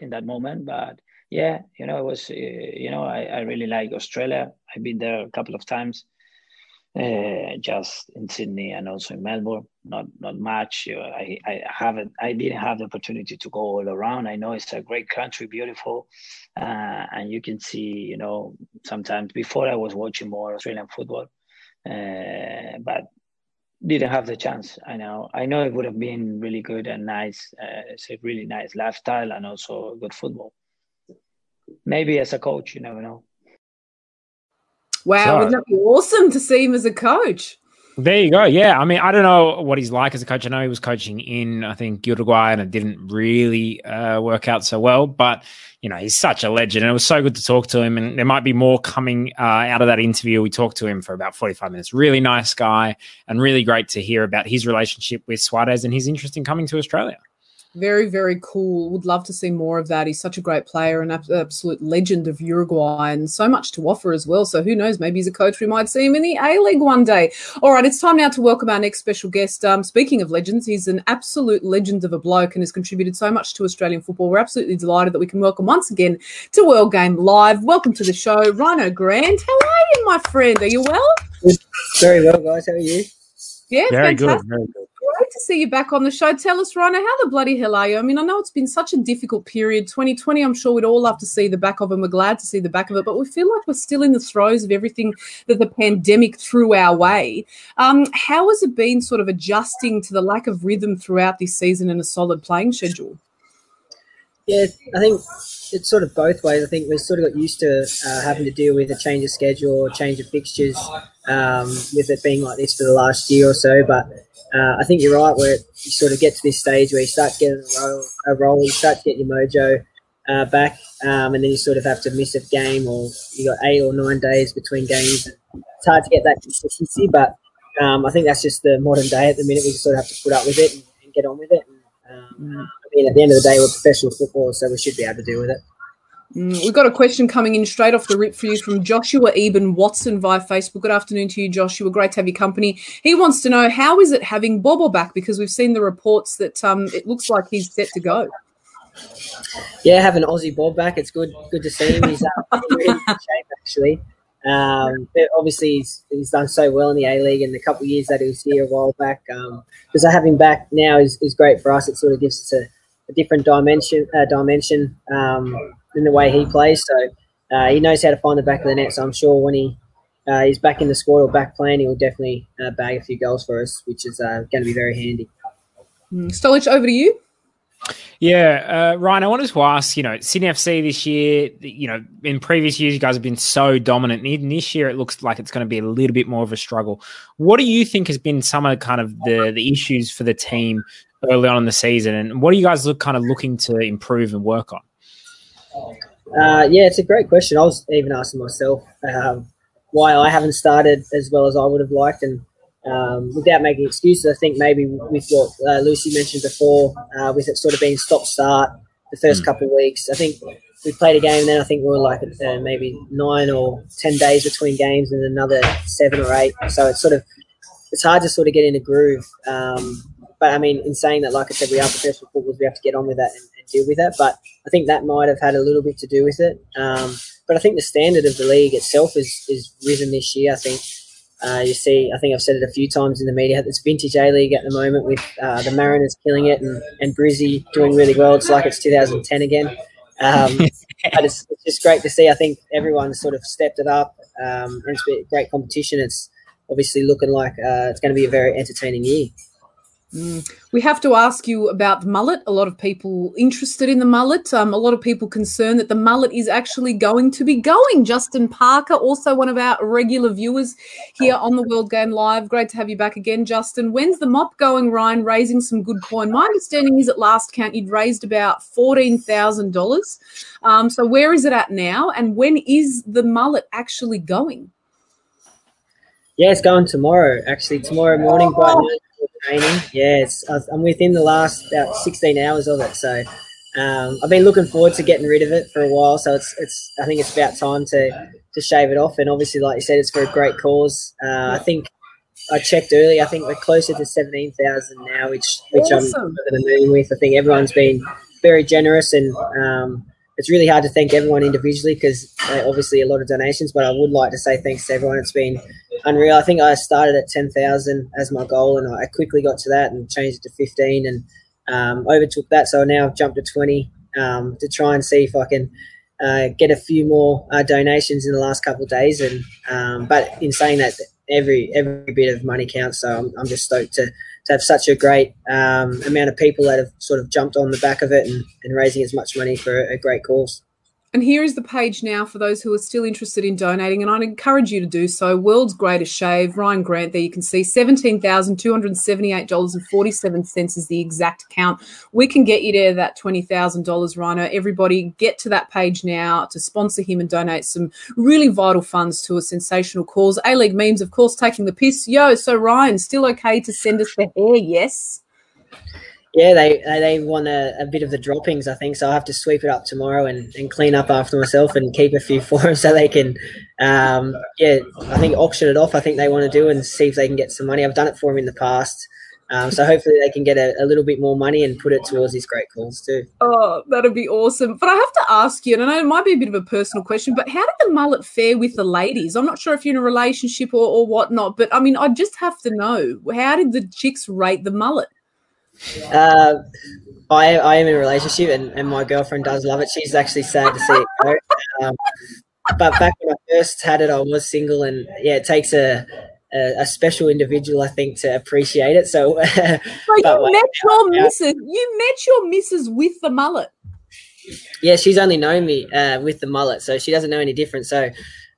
in that moment. But yeah, you know, it was, uh, you know, I, I really like Australia. I've been there a couple of times, uh, just in Sydney and also in Melbourne. Not not much. I, I haven't, I didn't have the opportunity to go all around. I know it's a great country, beautiful, uh, and you can see, you know, sometimes before I was watching more Australian football, uh, but didn't have the chance. I know. I know it would have been really good and nice. Uh, it's a really nice lifestyle and also good football maybe as a coach, you never know. Wow, so, wouldn't that be awesome to see him as a coach? There you go. Yeah. I mean, I don't know what he's like as a coach. I know he was coaching in, I think, Uruguay and it didn't really uh, work out so well. But, you know, he's such a legend and it was so good to talk to him. And there might be more coming uh, out of that interview. We talked to him for about 45 minutes. Really nice guy and really great to hear about his relationship with Suarez and his interest in coming to Australia. Very, very cool. Would love to see more of that. He's such a great player, an absolute legend of Uruguay, and so much to offer as well. So who knows? Maybe he's a coach. We might see him in the A League one day. All right, it's time now to welcome our next special guest. Um, speaking of legends, he's an absolute legend of a bloke and has contributed so much to Australian football. We're absolutely delighted that we can welcome once again to World Game Live. Welcome to the show, Rhino Grant. How are you, my friend? Are you well? Very well, guys. How are you? Yeah, very fantastic. good. Very good great to see you back on the show. Tell us, Rhino, how the bloody hell are you? I mean, I know it's been such a difficult period. 2020, I'm sure we'd all love to see the back of it. We're glad to see the back of it, but we feel like we're still in the throes of everything that the pandemic threw our way. Um, how has it been sort of adjusting to the lack of rhythm throughout this season and a solid playing schedule? Yeah, I think it's sort of both ways. I think we've sort of got used to uh, having to deal with a change of schedule change of fixtures um, with it being like this for the last year or so. But uh, I think you're right where you sort of get to this stage where you start getting a roll, a roll you start to get your mojo uh, back, um, and then you sort of have to miss a game or you got eight or nine days between games. It's hard to get that consistency, but um, I think that's just the modern day at the minute. We just sort of have to put up with it and, and get on with it. And, um, I mean, at the end of the day, we're professional footballers, so we should be able to deal with it. Mm, we've got a question coming in straight off the rip for you from Joshua Eben Watson via Facebook. Good afternoon to you, Joshua. Great to have your company. He wants to know how is it having Bobô back because we've seen the reports that um, it looks like he's set to go. Yeah, having Aussie Bob back, it's good. Good to see him. He's uh, [LAUGHS] really good shape actually. Um, obviously, he's, he's done so well in the A League in the couple of years that he was here a while back. Um, because having him back now is, is great for us. It sort of gives us a, a different dimension. Uh, dimension. Um, in the way he plays. So uh, he knows how to find the back of the net. So I'm sure when he uh, he's back in the squad or back playing, he will definitely uh, bag a few goals for us, which is uh, going to be very handy. Mm. Stolich, over to you. Yeah, uh, Rhyan, I wanted to ask, you know, Sydney FC this year, you know, in previous years, you guys have been so dominant. And even this year, it looks like it's going to be a little bit more of a struggle. What do you think has been some of kind of the, the issues for the team early on in the season? And what are you guys look, kind of looking to improve and work on? Uh, yeah, it's a great question. I was even asking myself um, why I haven't started as well as I would have liked, and um, without making excuses, I think maybe with what uh, Lucy mentioned before, uh, with it sort of being stop start the first mm. couple of weeks, I think we played a game, and then I think we were like uh, maybe nine or ten days between games, and another seven or eight. So it's sort of it's hard to sort of get in a groove. Um, but I mean, in saying that, like I said, we are professional footballers. We have to get on with that and, and, deal with that. But I think that might have had a little bit to do with it. Um, but I think the standard of the league itself is is risen this year. I think uh, you see, I think I've said it a few times in the media. It's vintage A League at the moment with uh, the Mariners killing it and and Brizzy doing really well. It's like it's 2010 again. Um, [LAUGHS] but it's, it's, just great to see. I think everyone's sort of stepped it up, um, and it's been great competition. It's obviously looking like uh, it's going to be a very entertaining year. Mm. We have to ask you about the mullet. A lot of people interested in the mullet. Um, a lot of people concerned that the mullet is actually going to be going. Justin Parker, also one of our regular viewers here on the World Game Live. Great to have you back again, Justin. When's the mop going, Rhyan? Raising some good coin. My understanding is at last count you'd raised about fourteen thousand um, dollars. So where is it at now? And when is the mullet actually going? Yeah, it's going tomorrow. Actually, tomorrow morning by training. Yeah, it's, I'm within the last about 16 hours of it. So um, I've been looking forward to getting rid of it for a while. So it's it's I think it's about time to to shave it off. And obviously, like you said, it's for a great cause. Uh, I think I checked early. I think we're closer to 17,000 now, which which awesome. I'm going to moon with. I think everyone's been very generous and. Um, it's really hard to thank everyone individually because uh, obviously a lot of donations, but I would like to say thanks to everyone. It's been unreal. I think I started at 10,000 as my goal and I quickly got to that and changed it to 15 and um, overtook that. So now I've jumped to 20 um, to try and see if I can uh, get a few more uh, donations in the last couple of days. And um, But in saying that, every every bit of money counts. So I'm, I'm just stoked to, to have such a great um, amount of people that have sort of jumped on the back of it and, and raising as much money for a great cause. And here is the page now for those who are still interested in donating, and I'd encourage you to do so. World's Greatest Shave, Rhyan Grant, there you can see $17,278.47 is the exact count. We can get you to that $20,000, Rhino. Everybody get to that page now to sponsor him and donate some really vital funds to a sensational cause. A League Memes, of course, taking the piss. Yo, so Rhyan, still okay to send us the hair? Yes. Yeah, they they want a, a, bit of the droppings, I think. So I'll have to sweep it up tomorrow and, and clean up after myself and keep a few [LAUGHS] for them so they can, um, yeah, I think auction it off. I think they want to do and see if they can get some money. I've done it for them in the past. Um, so hopefully they can get a, a, little bit more money and put it towards these great calls too. Oh, that'd be awesome. But I have to ask you, and I know it might be a bit of a personal question, but how did the mullet fare with the ladies? I'm not sure if you're in a relationship or, or whatnot, but I mean, I just have to know how did the chicks rate the mullet? Uh, I, I am in a relationship and, and my girlfriend does love it. She's actually sad to see it go. Um, but back when I first had it, I was single, and yeah, it takes a a, a special individual, I think, to appreciate it. So, [LAUGHS] so you met your missus. You met your missus with the mullet. Yeah, she's only known me uh, with the mullet, so she doesn't know any different. So,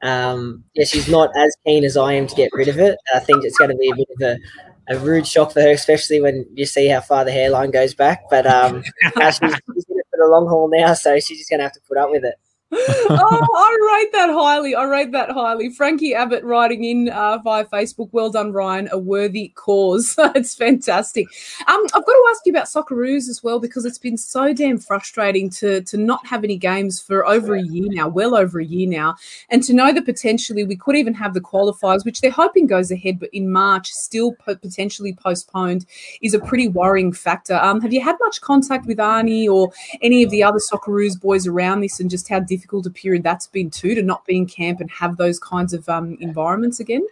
um, yeah, she's not as keen as I am to get rid of it. I think it's going to be a bit of a a rude shock for her, especially when you see how far the hairline goes back. But um, [LAUGHS] she's, she's in it for the long haul now, so she's just going to have to put up with it [LAUGHS] oh, I rate that highly. I rate that highly. Frankie Abbott writing in uh, via Facebook. Well done, Rhyan. A worthy cause. [LAUGHS] it's fantastic. Um, I've got to ask you about Socceroos as well because it's been so damn frustrating to to not have any games for over a year now, well over a year now, and to know that potentially we could even have the qualifiers, which they're hoping goes ahead, but in March still potentially postponed, is a pretty worrying factor. Um, have you had much contact with Arnie or any of the other Socceroos boys around this, and just how difficult a period that's been too to not be in camp and have those kinds of um, environments again?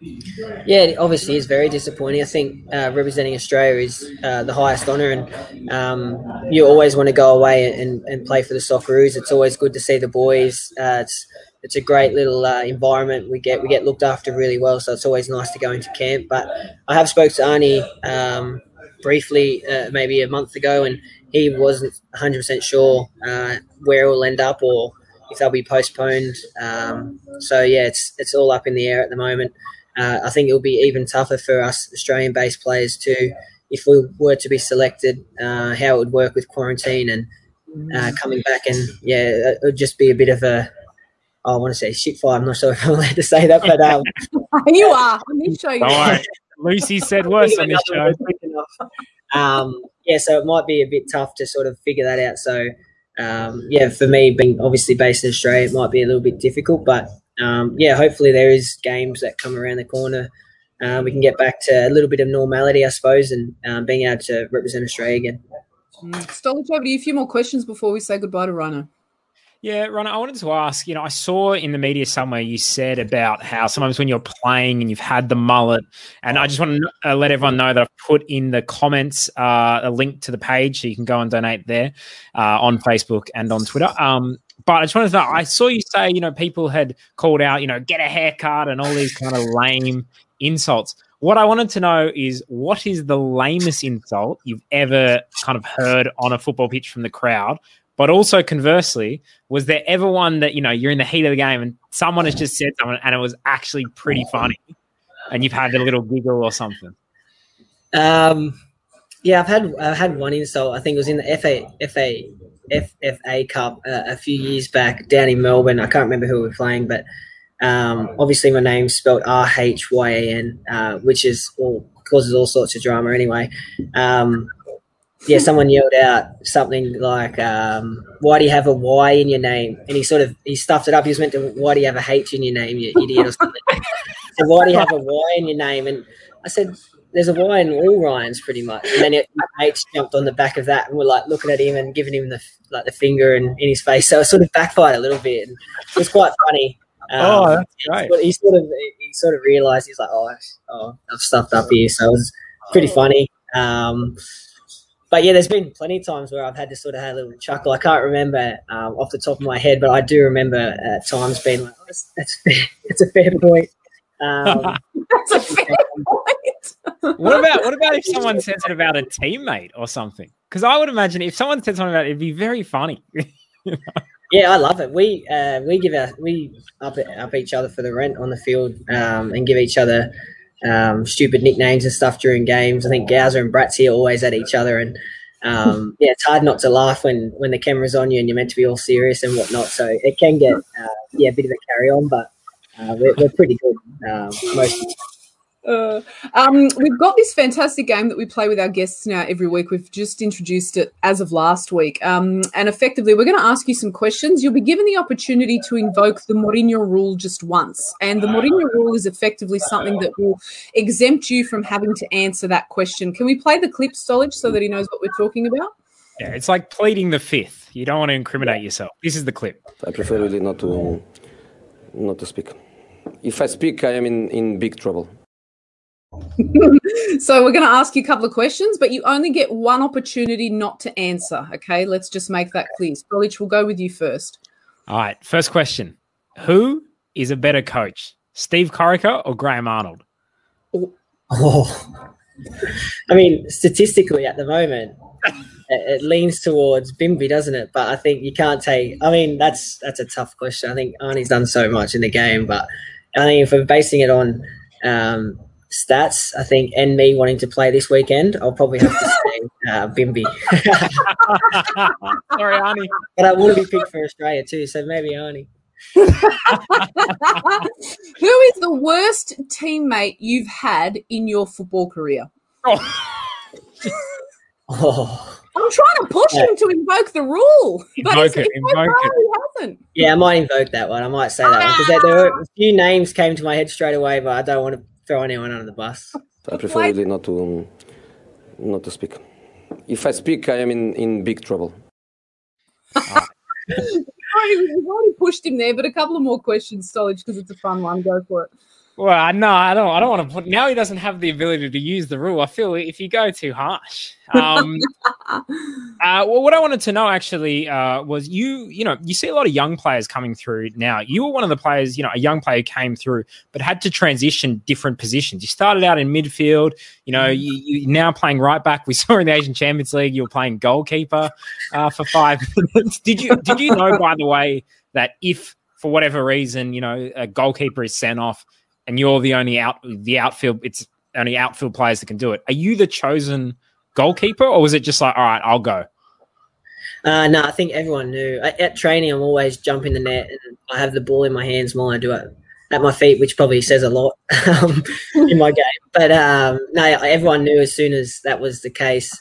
Yeah, it obviously is very disappointing. I think uh, representing Australia is uh, the highest honour, and um, you always want to go away and, and play for the Socceroos. It's always good to see the boys. Uh, it's it's a great little uh, environment. We get we get looked after really well, so it's always nice to go into camp. But I have spoke to Arnie um, briefly, uh, maybe a month ago, and he wasn't 100% sure uh, where it will end up or if they'll be postponed. Um, so yeah, it's it's all up in the air at the moment. Uh, I think it'll be even tougher for us Australian-based players too if we were to be selected. Uh, how it would work with quarantine and uh, coming back, and yeah, it would just be a bit of a. I want to say shit fire. I'm not sure [LAUGHS] if I'm allowed to say that, but um, [LAUGHS] you are on this show. Lucy said worse on this show. Um, yeah, so it might be a bit tough to sort of figure that out. So, um, yeah, for me, being obviously based in Australia, it might be a little bit difficult. But um, yeah, hopefully there is games that come around the corner. Uh, we can get back to a little bit of normality, I suppose, and um, being able to represent Australia again. Mm. Stolich, over to you. A few more questions before we say goodbye to Rhino. Yeah, Ron, I wanted to ask, you know, I saw in the media somewhere you said about how sometimes when you're playing and you've had the mullet, and I just want to uh, let everyone know that I've put in the comments uh, a link to the page so you can go and donate there uh, on Facebook and on Twitter. Um, but I just wanted to know, I saw you say, you know, people had called out, you know, get a haircut and all these kind of lame insults. What I wanted to know is what is the lamest insult you've ever kind of heard on a football pitch from the crowd? But also conversely, was there ever one that you know you're in the heat of the game and someone has just said something and it was actually pretty funny, and you've had a little giggle or something? Um, yeah, I've had I've had one insult. I think it was in the FA FA FFA Cup uh, a few years back down in Melbourne. I can't remember who we were playing, but um, obviously my name's spelled R H Y A N, uh, which is all causes all sorts of drama anyway. Um, yeah, someone yelled out something like, um, "Why do you have a Y in your name?" And he sort of he stuffed it up. He was meant to, "Why do you have a H in your name, you idiot?" or something. [LAUGHS] so why do you have a Y in your name? And I said, "There's a Y in all Ryans, pretty much." And then it, H jumped on the back of that, and we're like looking at him and giving him the like the finger and in his face. So it sort of backfired a little bit. And it was quite funny. Um, oh, that's great. He sort of he sort of realised he's like, "Oh, oh, I've stuffed up here," so it was pretty funny. Um, but yeah, there's been plenty of times where I've had to sort of have a little chuckle. I can't remember um, off the top of my head, but I do remember at times being like, oh, that's, that's, fair. [LAUGHS] that's a fair point. Um, [LAUGHS] that's a fair [LAUGHS] point. what about what about if someone says it about a teammate or something? Because I would imagine if someone said something about it, it'd be very funny. Yeah, I love it. We uh, we give our we up up each other for the rent on the field um, and give each other um, stupid nicknames and stuff during games. I think Gowser and Bratsy are always at each other, and um, [LAUGHS] yeah, it's hard not to laugh when when the camera's on you and you're meant to be all serious and whatnot. So it can get uh, yeah a bit of a carry on, but uh, we're, we're pretty good uh, most. Of the time. Uh, um, we've got this fantastic game that we play with our guests now every week. We've just introduced it as of last week. Um, and effectively, we're going to ask you some questions. You'll be given the opportunity to invoke the Mourinho rule just once. And the Mourinho rule is effectively something that will exempt you from having to answer that question. Can we play the clip, Stolich, so that he knows what we're talking about? Yeah, it's like pleading the fifth. You don't want to incriminate yourself. This is the clip. I prefer really not to not to speak. If I speak, I am in, in big trouble. [LAUGHS] so we're going to ask you a couple of questions, but you only get one opportunity not to answer. Okay, let's just make that clear. Stolich, we'll go with you first. All right, first question: Who is a better coach, Steve Corica or Graham Arnold? Oh, [LAUGHS] I mean, statistically at the moment, [LAUGHS] it, it leans towards Bimby, doesn't it? But I think you can't take. I mean, that's that's a tough question. I think Arnie's done so much in the game, but I think if we're basing it on um, stats, I think, and me wanting to play this weekend, I'll probably have to [LAUGHS] say uh, Bimby. [LAUGHS] Sorry, Arnie. but I want to be picked for Australia too, so maybe Arnie. [LAUGHS] Who is the worst teammate you've had in your football career? Oh, Oh, I'm trying to push him to invoke the rule, but Invoke it's, it, it's invoke it. hasn't. yeah, I might invoke that one. I might say that one because there, there were a few names came to my head straight away, but I don't want to throw anyone under the bus. I prefer really not to um, not to speak. If I speak, I am in, in big trouble. [LAUGHS] Already- We've already pushed him there, but a couple of more questions, Stolich, because it's a fun one. Go for it. Well, no, I don't. I don't want to put. Now he doesn't have the ability to use the rule. I feel if you go too harsh. Um, [LAUGHS] uh, well, what I wanted to know actually uh, was you. You know, you see a lot of young players coming through now. You were one of the players. You know, a young player came through, but had to transition different positions. You started out in midfield. You know, you, you now playing right back. We [LAUGHS] saw in the Asian Champions League you were playing goalkeeper uh, for five [LAUGHS] minutes. Did you? Did you know, by the way, that if for whatever reason, you know, a goalkeeper is sent off and you're the only out the outfield it's only outfield players that can do it. Are you the chosen goalkeeper or was it just like, all right, I'll go? Uh, no, I think everyone knew. At, training, I'm always jumping the net, and I have the ball in my hands while I do it at my feet, which probably says a lot [LAUGHS] um, in my game. But um, no, everyone knew as soon as that was the case.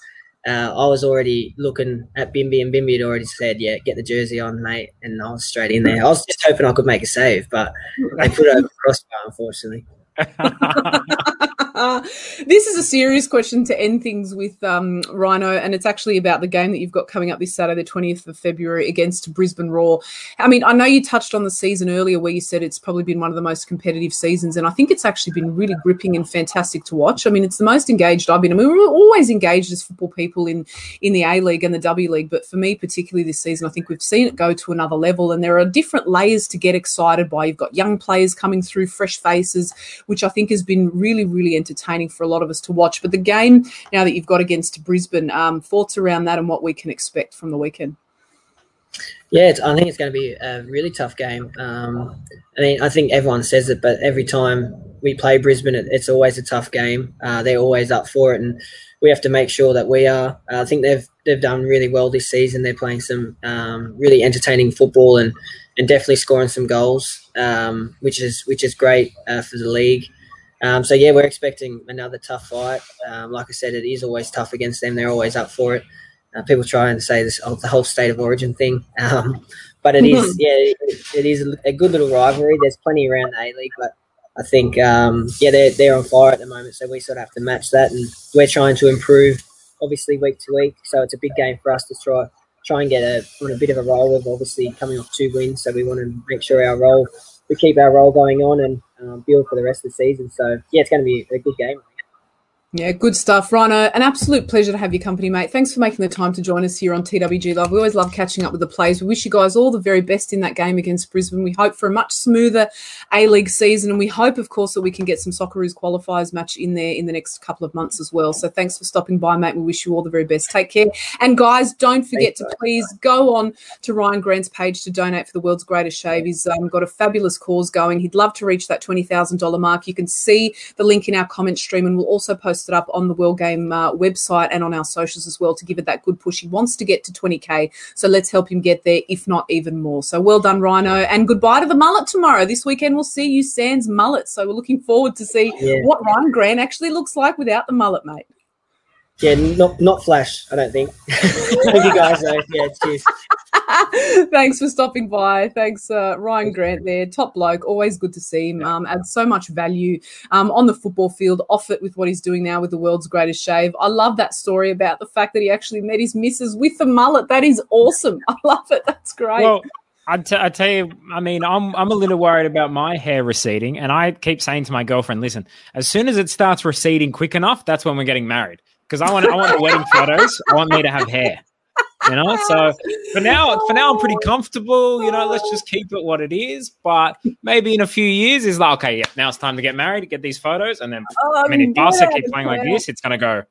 Uh, I was already looking at Bimby, and Bimby had already said, "Yeah, get the jersey on, mate." And I was straight in there. I was just hoping I could make a save, but they put it over the crossbar, unfortunately. [LAUGHS] [LAUGHS] [LAUGHS] this is a serious question to end things with um, Rhino, and it's actually about the game that you've got coming up this Saturday, the 20th of February, against Brisbane Roar. I mean, I know you touched on the season earlier where you said it's probably been one of the most competitive seasons, and I think it's actually been really gripping and fantastic to watch. I mean, it's the most engaged I've been. I mean, we're always engaged as football people in, in the A League and the W League, but for me, particularly this season, I think we've seen it go to another level, and there are different layers to get excited by. You've got young players coming through, fresh faces, which I think has been really, really entertaining for a lot of us to watch. But the game now that you've got against Brisbane, um, thoughts around that and what we can expect from the weekend? Yeah, I think it's going to be a really tough game. Um, I mean, I think everyone says it, but every time we play Brisbane, it, it's always a tough game. Uh, they're always up for it, and we have to make sure that we are. Uh, I think they've they've done really well this season. They're playing some um, really entertaining football and and definitely scoring some goals, um, which is which is great uh, for the league. Um, so yeah, we're expecting another tough fight. Um, like I said, it is always tough against them. They're always up for it. Uh, people try and say this oh, the whole state of origin thing, [LAUGHS] um, but it is [LAUGHS] yeah, it, it is a good little rivalry. There's plenty around the A League, but I think um, yeah, they're they're on fire at the moment, so we sort of have to match that, and we're trying to improve, obviously week to week. So it's a big game for us to try try and get a on a bit of a roll of obviously coming off two wins. So we want to make sure our roll we keep our role going on and um, build for the rest of the season. So yeah, it's going to be a good game. Yeah, good stuff, Rhino. An absolute pleasure to have your company, mate. Thanks for making the time to join us here on TWG Live. We always love catching up with the players. We wish you guys all the very best in that game against Brisbane. We hope for a much smoother A League season, and we hope, of course, that we can get some Socceroos qualifiers match in there in the next couple of months as well. So thanks for stopping by, mate. We wish you all the very best. Take care. And guys, don't forget to please go on to Rhyan Grant's page to donate for the world's greatest shave. He's um, got a fabulous cause going. He'd love to reach that $20,000 mark. You can see the link in our comment stream, and we'll also post it up on the World Game uh, website and on our socials as well to give it that good push. He wants to get to 20k, so let's help him get there, if not even more. So well done, Rhino, and goodbye to the mullet tomorrow. This weekend we'll see you sans mullet, so we're looking forward to see yeah. what Rhyan Grant actually looks like without the mullet, mate. Yeah, not not flash. I don't think. [LAUGHS] Thank you guys. Though. Yeah, cheers. [LAUGHS] Thanks for stopping by. Thanks, uh, Rhyan Grant. There, top bloke. Always good to see him. Um, adds so much value um, on the football field. Off it with what he's doing now with the world's greatest shave. I love that story about the fact that he actually met his missus with the mullet. That is awesome. [LAUGHS] I love it. That's great. Well, I, t- I tell you, I mean, I'm I'm a little worried about my hair receding, and I keep saying to my girlfriend, "Listen, as soon as it starts receding quick enough, that's when we're getting married." because I want I want the wedding [LAUGHS] photos. I want me to have hair. You know, so for now, for now, I'm pretty comfortable. You know, let's just keep it what it is. But maybe in a few years, is like, okay, yeah, now it's time to get married, get these photos, and then um, I mean, if Barca keep playing yeah. like this, it's gonna go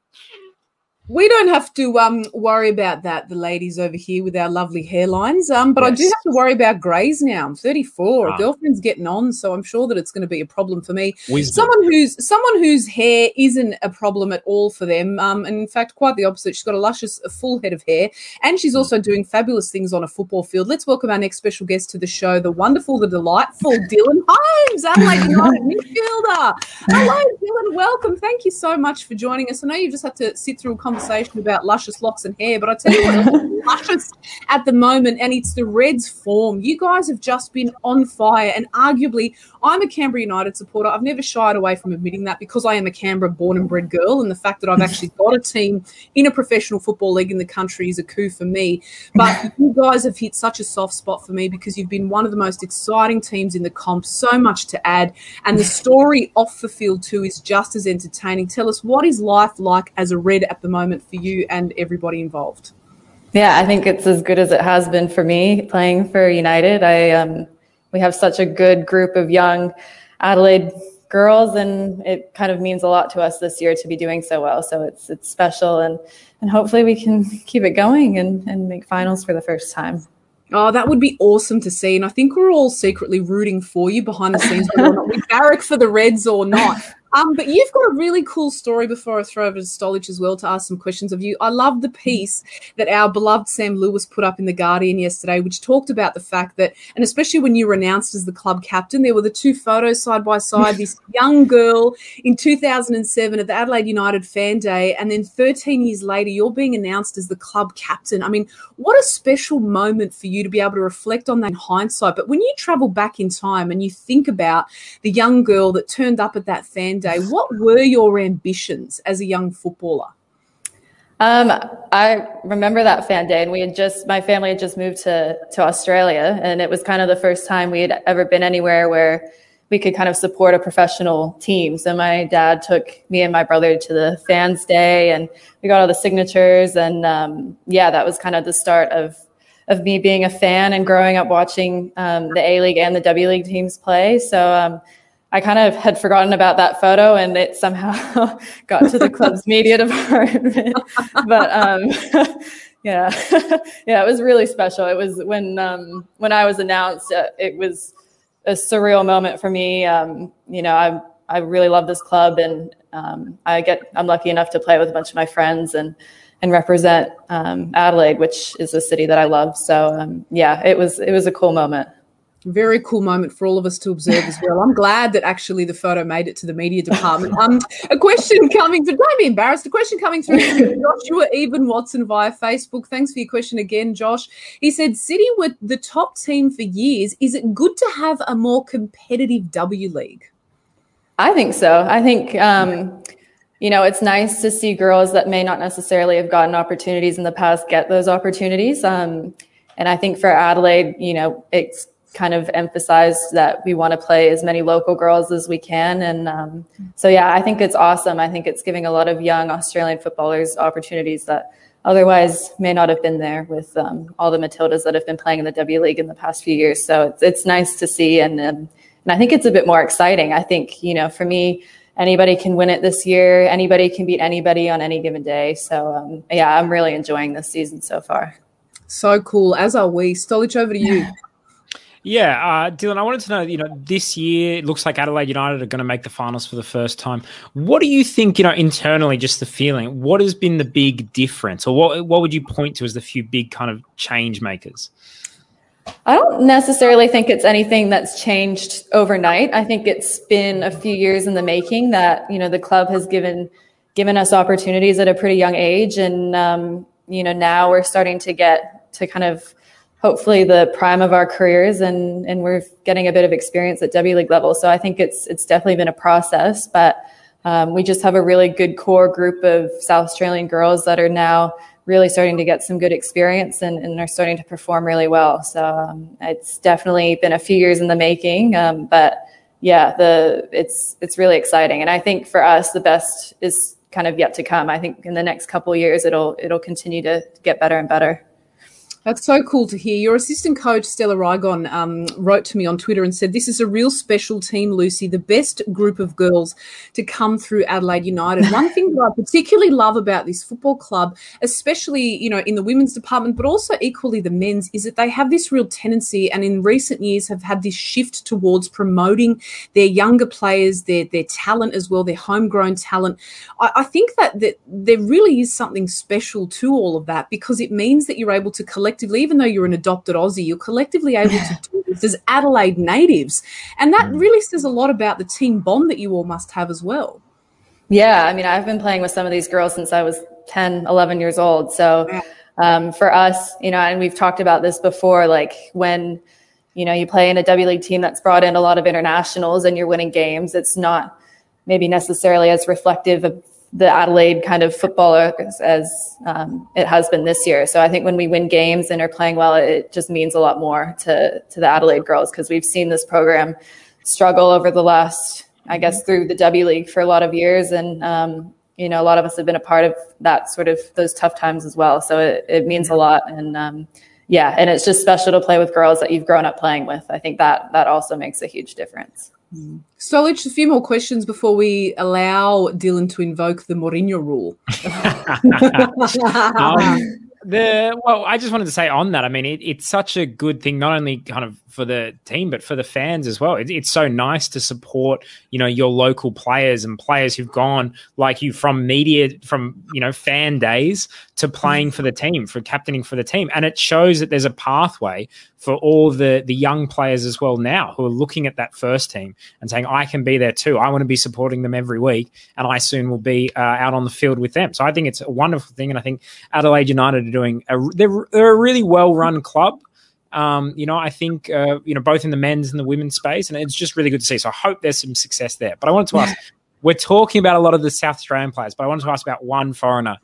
we don't have to um, worry about that, the ladies over here with our lovely hairlines. Um, but yes. I do have to worry about greys now. I'm 34. Ah. Girlfriend's getting on, so I'm sure that it's going to be a problem for me. Wisdom. Someone who's someone whose hair isn't a problem at all for them. Um, and in fact, quite the opposite. She's got a luscious, a full head of hair, and she's hmm. also doing fabulous things on a football field. Let's welcome our next special guest to the show, the wonderful, the delightful [LAUGHS] Dylan Holmes, Adelaide United [LAUGHS] midfielder. Hello, Dylan. Welcome. Thank you so much for joining us. I know you've just had to sit through a conversation conversation about luscious locks and hair, but I tell you what, [LAUGHS] luscious at the moment, and it's the Reds' form. You guys have just been on fire, and arguably, I'm a Canberra United supporter. I've never shied away from admitting that because I am a Canberra born and bred girl, and the fact that I've [LAUGHS] actually got a team in a professional football league in the country is a coup for me. But [LAUGHS] you guys have hit such a soft spot for me because you've been one of the most exciting teams in the comp, so much to add, and the story off the field too is just as entertaining. Tell us what is life like as a Red at the moment moment for you and everybody involved? Yeah, I think it's as good as it has been for me playing for United. I um, we have such a good group of young Adelaide girls, and it kind of means a lot to us this year to be doing so well. So it's it's special, and and hopefully we can keep it going and and make finals for the first time. Oh, that would be awesome to see. And I think we're all secretly rooting for you behind the scenes, whether or not we [LAUGHS] barrack for the Reds or not. Um, but you've got a really cool story before I throw over to Stolich as well to ask some questions of you. I love the piece that our beloved Sam Lewis put up in The Guardian yesterday, which talked about the fact that, and especially when you were announced as the club captain, there were the two photos side by side [LAUGHS] this young girl in 2007 at the Adelaide United Fan Day, and then 13 years later, you're being announced as the club captain. I mean, what a special moment for you to be able to reflect on that in hindsight. But when you travel back in time and you think about the young girl that turned up at that fan day, what were your ambitions as a young footballer? Um, I remember that fan day, and we had just my family had just moved to to Australia, and it was kind of the first time we had ever been anywhere where we could kind of support a professional team. So my dad took me and my brother to the fans day, and we got all the signatures, and um, yeah, that was kind of the start of of me being a fan and growing up watching um, the A League and the W League teams play. So um, I kind of had forgotten about that photo and it somehow [LAUGHS] got to the club's [LAUGHS] media department. but um, [LAUGHS] yeah, yeah, it was really special. It was when um, when I was announced, uh, it was a surreal moment for me. Um, you know, I I really love this club and um, I get I'm lucky enough to play with a bunch of my friends and and represent um, Adelaide, which is a city that I love. So um, yeah, it was it was a cool moment very cool moment for all of us to observe as well. I'm glad that actually the photo made it to the media department. Um, a question coming through, don't be embarrassed. A question coming through [LAUGHS] Joshua Eben Watson via Facebook. Thanks for your question again, Josh. He said, City were the top team for years. Is it good to have a more competitive W League? I think so. I think, um, you know, it's nice to see girls that may not necessarily have gotten opportunities in the past get those opportunities. Um, and I think for Adelaide, you know, it's kind of emphasized that we want to play as many local girls as we can. And um, so, yeah, I think it's awesome. I think it's giving a lot of young Australian footballers opportunities that otherwise may not have been there with um, all the Matildas that have been playing in the W League in the past few years. So it's, it's nice to see. And, um, and I think it's a bit more exciting. I think, you know, for me, anybody can win it this year. Anybody can beat anybody on any given day. So, um, yeah, I'm really enjoying this season so far. So cool, as are we. Stolich, over to you. Yeah, uh, Dylan, I wanted to know, you know, this year it looks like Adelaide United are going to make the finals for the first time. What do you think, you know, internally, just the feeling, what has been the big difference or what, what would you point to as the few big kind of change makers? I don't necessarily think it's anything that's changed overnight. I think it's been a few years in the making that, you know, the club has given, given us opportunities at a pretty young age. And, um, you know, now we're starting to get to kind of hopefully the prime of our careers and and we're getting a bit of experience at W League level. So I think it's it's definitely been a process, but um, we just have a really good core group of South Australian girls that are now really starting to get some good experience and, and are starting to perform really well. So um, it's definitely been a few years in the making, um, but yeah, the it's it's really exciting, and I think for us the best is kind of yet to come. I think in the next couple years it'll it'll continue to get better and better. That's so cool to hear. Your assistant coach, Stella Rigon, um, wrote to me on Twitter and said, This is a real special team, Lucy, the best group of girls to come through Adelaide United. [LAUGHS] One thing that I particularly love about this football club, especially, you know, in the women's department, but also equally the men's, is that they have this real tendency and in recent years have had this shift towards promoting their younger players, their, their talent as well, their homegrown talent. I, I think that, that there really is something special to all of that because it means that you're able to collect collectively, even though you're an adopted Aussie, you're collectively able to do this as Adelaide natives. And that mm. really says a lot about the team bond that you all must have as well. Yeah. I mean, I've been playing with some of these girls since I was 10, 11 years old. So um, for us, you know, and we've talked about this before, like when, you know, you play in a W League team that's brought in a lot of internationals and you're winning games, it's not maybe necessarily as reflective of the Adelaide kind of footballer as um, it has been this year. So I think when we win games and are playing well, it just means a lot more to to the Adelaide girls because we've seen this program struggle over the last, I guess, through the W League for a lot of years, and um, you know a lot of us have been a part of that sort of those tough times as well. So it, it means a lot, and um, yeah, and it's just special to play with girls that you've grown up playing with. I think that that also makes a huge difference. Mm. Stolich, a few more questions before we allow Dylan to invoke the Mourinho rule. [LAUGHS] um, [LAUGHS] the well, I just wanted to say on that. I mean, it, it's such a good thing, not only kind of for the team, but for the fans as well. It, it's so nice to support, you know, your local players and players who've gone like you from media, from you know, fan days to playing for the team, for captaining for the team, and it shows that there's a pathway for all the the young players as well now who are looking at that first team and saying, I can be there too. I want to be supporting them every week, and I soon will be uh, out on the field with them. So I think it's a wonderful thing, and I think Adelaide United are doing a, they're, they're a really well run club. Um, you know, I think uh, you know both in the men's and the women's space, and it's just really good to see. So I hope there's some success there. But I wanted to ask, we're talking about a lot of the South Australian players, but I wanted to ask about one foreigner